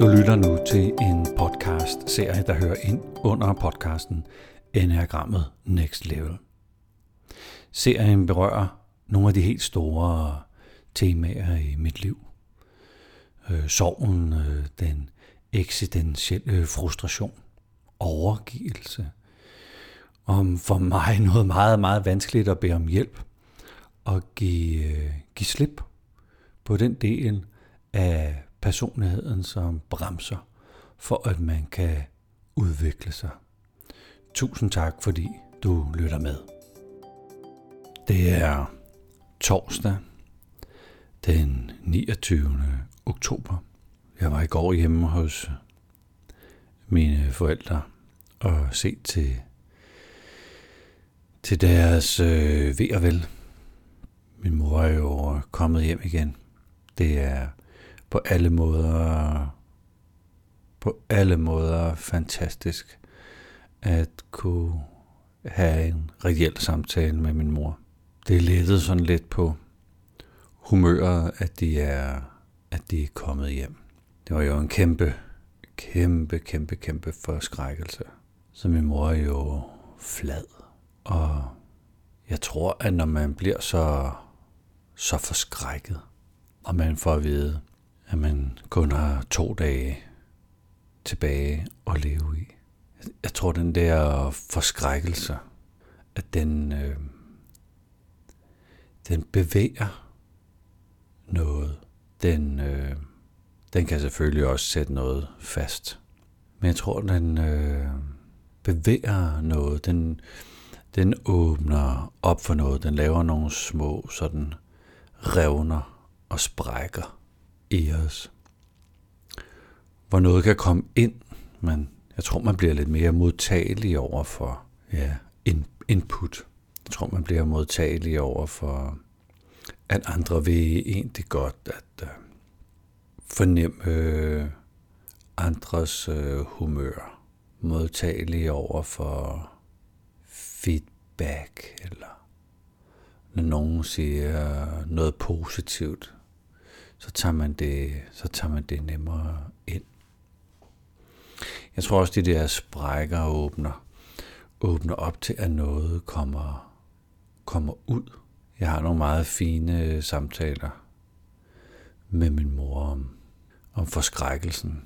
Du lytter nu til en podcast-serie, der hører ind under podcasten Enagrammet Next Level. Serien berører nogle af de helt store temaer i mit liv. Øh, sorgen, øh, den eksistentielle frustration, overgivelse. Om for mig noget meget, meget vanskeligt at bede om hjælp og give, øh, give slip på den del af personligheden, som bremser for, at man kan udvikle sig. Tusind tak, fordi du lytter med. Det er torsdag den 29. oktober. Jeg var i går hjemme hos mine forældre og se til, til deres øh, ved og vel. Min mor er jo kommet hjem igen. Det er på alle måder på alle måder fantastisk at kunne have en reel samtale med min mor. Det lettede sådan lidt på humøret, at de er, at de er kommet hjem. Det var jo en kæmpe, kæmpe, kæmpe, kæmpe forskrækkelse. Så min mor er jo flad. Og jeg tror, at når man bliver så, så forskrækket, og man får at vide, at man kun har to dage tilbage at leve i. Jeg tror, den der forskrækkelse, at den, øh, den bevæger noget. Den, øh, den kan selvfølgelig også sætte noget fast. Men jeg tror, den øh, bevæger noget. Den, den åbner op for noget. Den laver nogle små sådan revner og sprækker Eos. Hvor noget kan komme ind, men jeg tror, man bliver lidt mere modtagelig over for ja, input. Jeg tror, man bliver modtagelig over for, at andre vil egentlig godt at uh, fornemme uh, andres uh, humør. Modtagelig over for feedback, eller når nogen siger noget positivt så tager man det, så tager man det nemmere ind. Jeg tror også, de der sprækker åbner, åbner op til, at noget kommer, kommer ud. Jeg har nogle meget fine øh, samtaler med min mor om, om forskrækkelsen,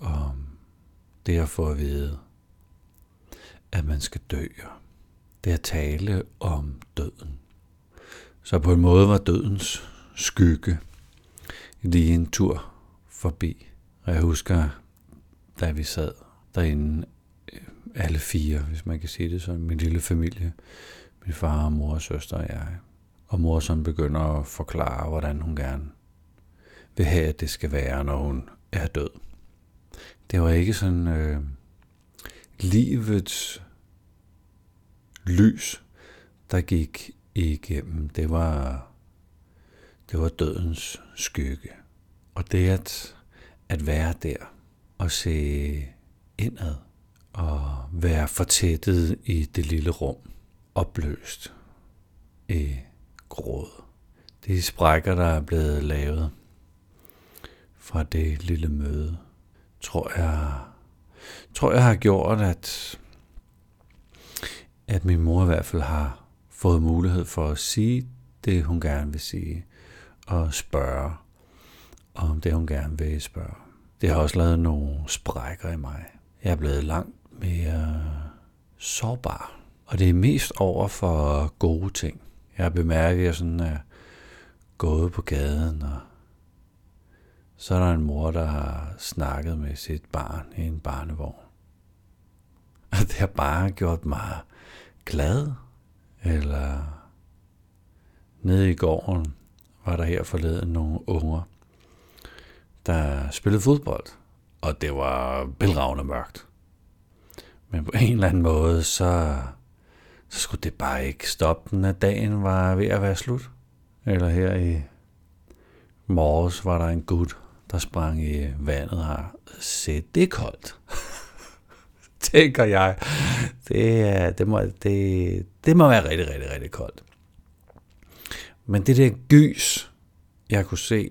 om det at få at vide, at man skal dø. Det at tale om døden. Så på en måde var dødens skygge lige en tur forbi. Og jeg husker, da vi sad derinde, øh, alle fire, hvis man kan sige det sådan, min lille familie, min far, mor, søster og jeg. Og mor sådan begynder at forklare, hvordan hun gerne vil have, at det skal være, når hun er død. Det var ikke sådan øh, livets lys, der gik igennem. Det var det var dødens skygge. Og det at, at være der og se indad og være fortættet i det lille rum, opløst i gråd. De sprækker, der er blevet lavet fra det lille møde, tror jeg, tror jeg har gjort, at, at min mor i hvert fald har fået mulighed for at sige det, hun gerne vil sige at spørge om det, hun gerne vil spørge. Det har også lavet nogle sprækker i mig. Jeg er blevet langt mere sårbar. Og det er mest over for gode ting. Jeg har bemærket, at jeg sådan er gået på gaden, og så er der en mor, der har snakket med sit barn i en barnevogn. Og det har bare gjort mig glad. Eller nede i gården, var der her forleden nogle unger, der spillede fodbold, og det var belragende mørkt. Men på en eller anden måde, så, så skulle det bare ikke stoppe, når dagen var ved at være slut. Eller her i morges var der en gut, der sprang i vandet her. Se, det er koldt. Tænker jeg. Det, det, må, det, det må være rigtig, rigtig, rigtig koldt. Men det der gys, jeg kunne se,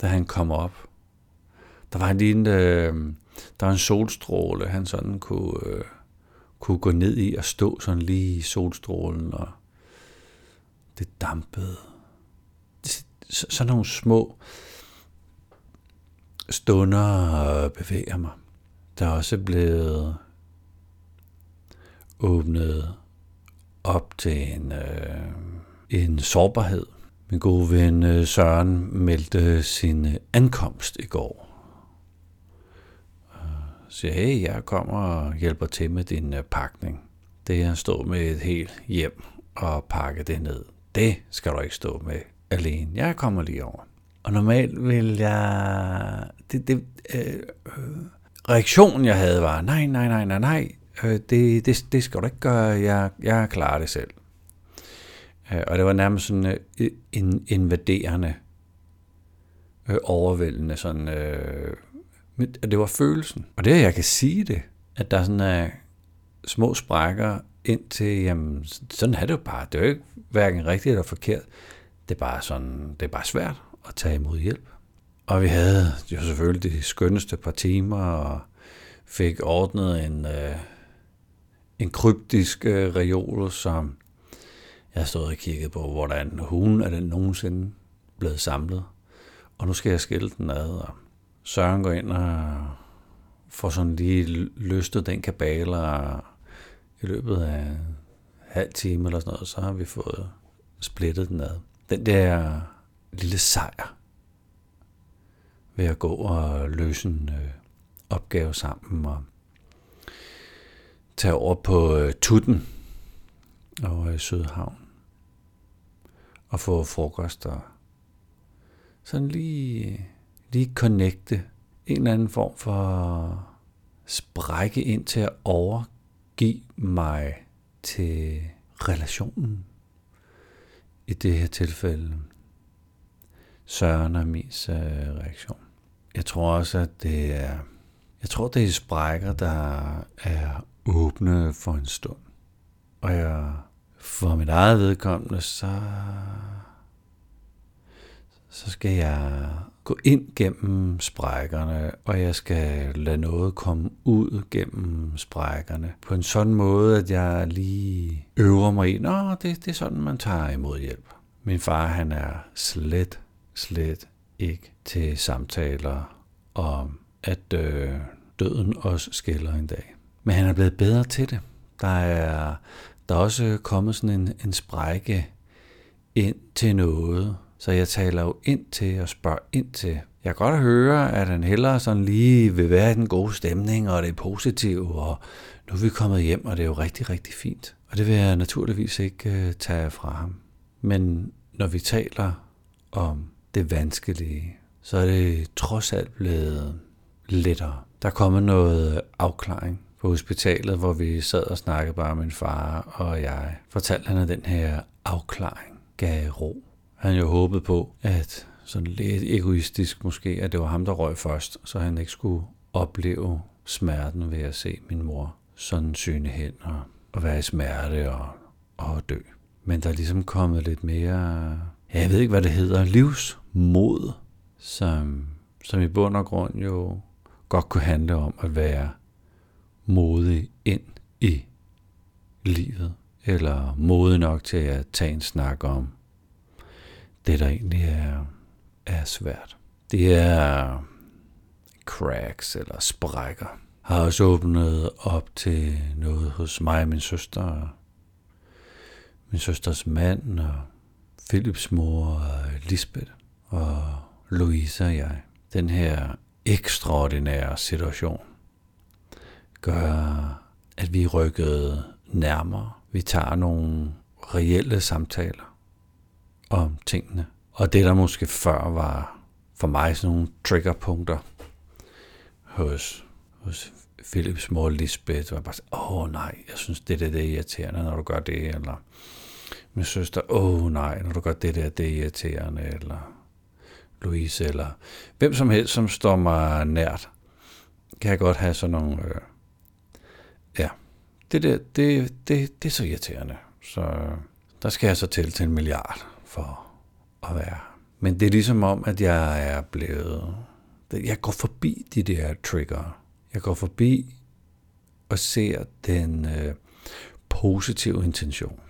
da han kom op, Der var lige en, øh, der var en solstråle, han sådan kunne, øh, kunne gå ned i og stå sådan lige i solstrålen, og det dampede. Så, sådan nogle små stunder øh, bevæger mig. Der er også blevet åbnet op til en, øh, en sårbarhed. Min gode ven øh, Søren meldte sin øh, ankomst i går. Øh, siger, hey, jeg kommer og hjælper til med din øh, pakning. Det er at stå med et helt hjem og pakke det ned. Det skal du ikke stå med alene. Jeg kommer lige over. Og normalt vil jeg... Det, det, øh, reaktionen, jeg havde, var, nej, nej, nej, nej, nej, øh, det, det, det skal du ikke gøre, jeg, jeg klarer det selv. Øh, og det var nærmest sådan øh, en invaderende, øh, overvældende sådan, øh, det var følelsen. Og det, jeg kan sige det, at der sådan er små sprækker ind til, jamen, sådan er det jo bare. Det er jo ikke hverken rigtigt eller forkert. Det er bare sådan, det er bare svært at tage imod hjælp. Og vi havde jo selvfølgelig de skønneste par timer, og fik ordnet en, øh, en kryptisk øh, reol, som jeg stod og kiggede på, hvordan hun er den nogensinde blevet samlet. Og nu skal jeg skille den ad, og Søren går ind og får sådan lige løstet den kabale, og i løbet af en halv time eller sådan noget, så har vi fået splittet den ad. Den der lille sejr ved at gå og løse en øh, opgave sammen og tage over på øh, Tutten over i øh, Sydhavn og få frokost og sådan lige, lige connecte en eller anden form for sprække ind til at overgive mig til relationen. I det her tilfælde Søren og Mis øh, reaktion. Jeg tror også, at det er, jeg tror, det er sprækker, der er åbne for en stund. Og jeg, for mit eget vedkommende, så, så skal jeg gå ind gennem sprækkerne, og jeg skal lade noget komme ud gennem sprækkerne på en sådan måde, at jeg lige øver mig i, nå, det, det er sådan, man tager imod hjælp. Min far, han er slet, slet ikke til samtaler om, at øh, døden også skiller en dag. Men han er blevet bedre til det. Der er, der er også øh, kommet sådan en, en sprække ind til noget, så jeg taler jo ind til og spørger ind til. Jeg kan godt høre, at han hellere sådan lige vil være i den gode stemning, og det er positivt, og nu er vi kommet hjem, og det er jo rigtig, rigtig fint. Og det vil jeg naturligvis ikke øh, tage fra ham. Men når vi taler om det vanskelige, så er det trods alt blevet lettere. Der kommer noget afklaring på hospitalet, hvor vi sad og snakkede bare med min far og jeg. Fortalte han, at den her afklaring gav ro. Han jo håbede på, at sådan lidt egoistisk måske, at det var ham, der røg først, så han ikke skulle opleve smerten ved at se min mor sådan syne hen og, og være i smerte og, og dø. Men der er ligesom kommet lidt mere, jeg ved ikke, hvad det hedder, livsmod, som, som i bund og grund jo godt kunne handle om at være modig ind i livet, eller modig nok til at tage en snak om det, der egentlig er, er svært. Det er cracks eller sprækker. Har også åbnet op til noget hos mig og min søster, min søsters mand og Philips mor og Lisbeth og Louise og jeg. Den her ekstraordinære situation gør, at vi rykkede nærmere. Vi tager nogle reelle samtaler om tingene. Og det, der måske før var for mig sådan nogle triggerpunkter hos, hos Philips mor Lisbeth, var bare sådan, åh oh, nej, jeg synes, det, der det er irriterende, når du gør det, eller min søster, åh oh, nej, når du gør det der, det er irriterende, eller Louise, eller hvem som helst, som står mig nært, kan jeg godt have sådan nogle, øh, det der, det, det, det er så irriterende. Så øh, der skal jeg så til til en milliard for at være. Men det er ligesom om, at jeg er blevet, Jeg går forbi de der trigger. Jeg går forbi og ser den øh, positive intention.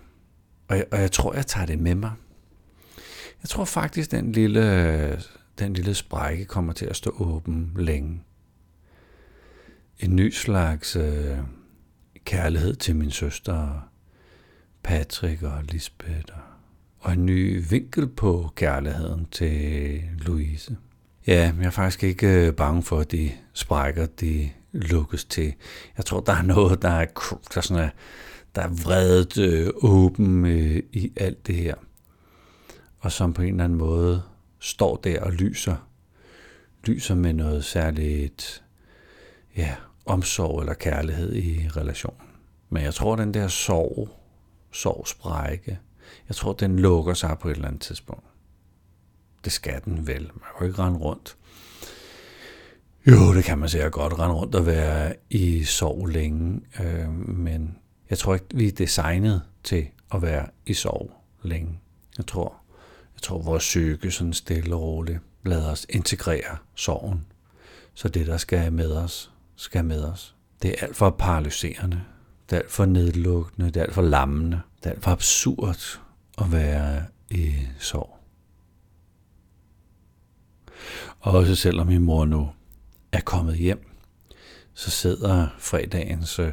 Og jeg, og jeg tror, jeg tager det med mig. Jeg tror faktisk, den lille, den lille sprække kommer til at stå åben længe. En ny slags øh, kærlighed til min søster, Patrick og Lisbeth. Og en ny vinkel på kærligheden til Louise. Ja, jeg er faktisk ikke øh, bange for, at de sprækker, de lukkes til. Jeg tror, der er noget, der er, der sådan er, der er vredet øh, åben øh, i alt det her. Og som på en eller anden måde står der og lyser. Lyser med noget særligt ja, omsorg eller kærlighed i relationen. Men jeg tror, den der sorg, sorgsprække, jeg tror, den lukker sig på et eller andet tidspunkt. Det skal den vel. Man kan jo ikke rende rundt. Jo, det kan man sikkert godt rende rundt og være i sorg længe, øh, men jeg tror ikke, vi er designet til at være i sorg længe. Jeg tror, jeg tror vores psyke sådan stille og roligt lader os integrere sorgen. Så det, der skal med os, skal med os. Det er alt for paralyserende. Det er alt for nedlukkende. Det er alt for lammende. Det er alt for absurd at være i sorg. Også selvom min mor nu er kommet hjem, så sidder fredagens øh,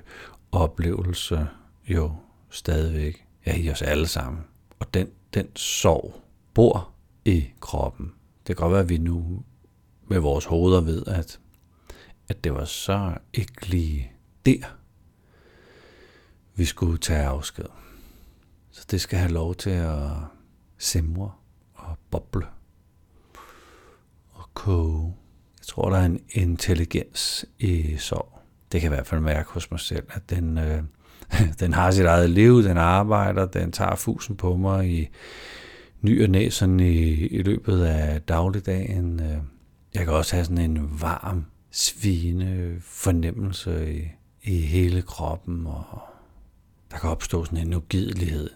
oplevelse jo stadigvæk ja, i os alle sammen. Og den, den sorg bor i kroppen. Det kan godt være, at vi nu med vores hoveder ved, at, at det var så ikke lige der, vi skulle tage afsked. Så det skal have lov til at simre og boble og koge. Jeg tror, der er en intelligens i sorg. Det kan i hvert fald mærke hos mig selv, at den, øh, den har sit eget liv, den arbejder, den tager fusen på mig i ny og næ, sådan i, i løbet af dagligdagen. Øh, jeg kan også have sådan en varm, svine fornemmelse i, i hele kroppen, og der kan opstå sådan en ugidelighed.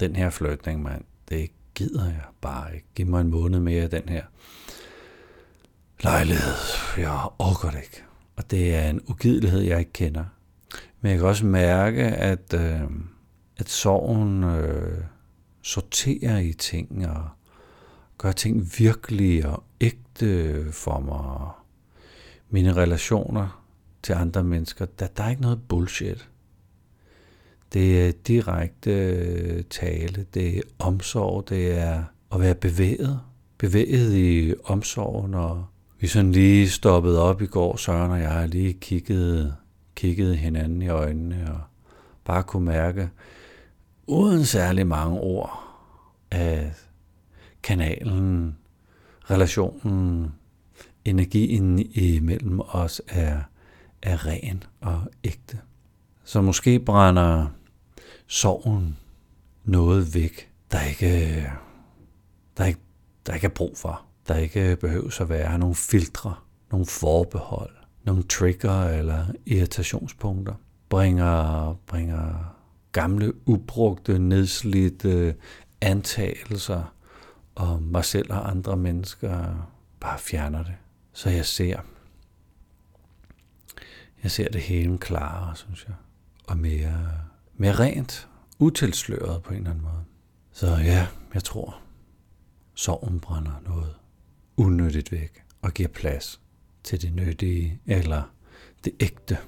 Den her flytning, mand, det gider jeg bare ikke. Giv mig en måned mere af den her lejlighed. Jeg orker det ikke. Og det er en ugidelighed, jeg ikke kender. Men jeg kan også mærke, at, øh, at sorgen øh, sorterer i ting og gør ting virkelige og ægte for mig. Mine relationer til andre mennesker, der, der er ikke noget bullshit. Det er direkte øh, tale, det er omsorg, det er at være bevæget. Bevæget i omsorgen, og vi sådan lige stoppede op i går, Søren og jeg, lige kigget, kigget hinanden i øjnene, og bare kunne mærke, uden særlig mange ord, at kanalen, relationen, energien imellem os er, er ren og ægte. Så måske brænder sorgen noget væk, der ikke, der ikke, der ikke er brug for. Der ikke behøves at være nogle filtre, nogle forbehold, nogle trigger eller irritationspunkter. Bringer, bringer gamle, ubrugte, nedslidte antagelser om mig selv og andre mennesker bare fjerner det. Så jeg ser, jeg ser det hele klarere, synes jeg, og mere mere rent, utilsløret på en eller anden måde. Så ja, jeg tror, sorgen brænder noget unødigt væk og giver plads til det nyttige eller det ægte.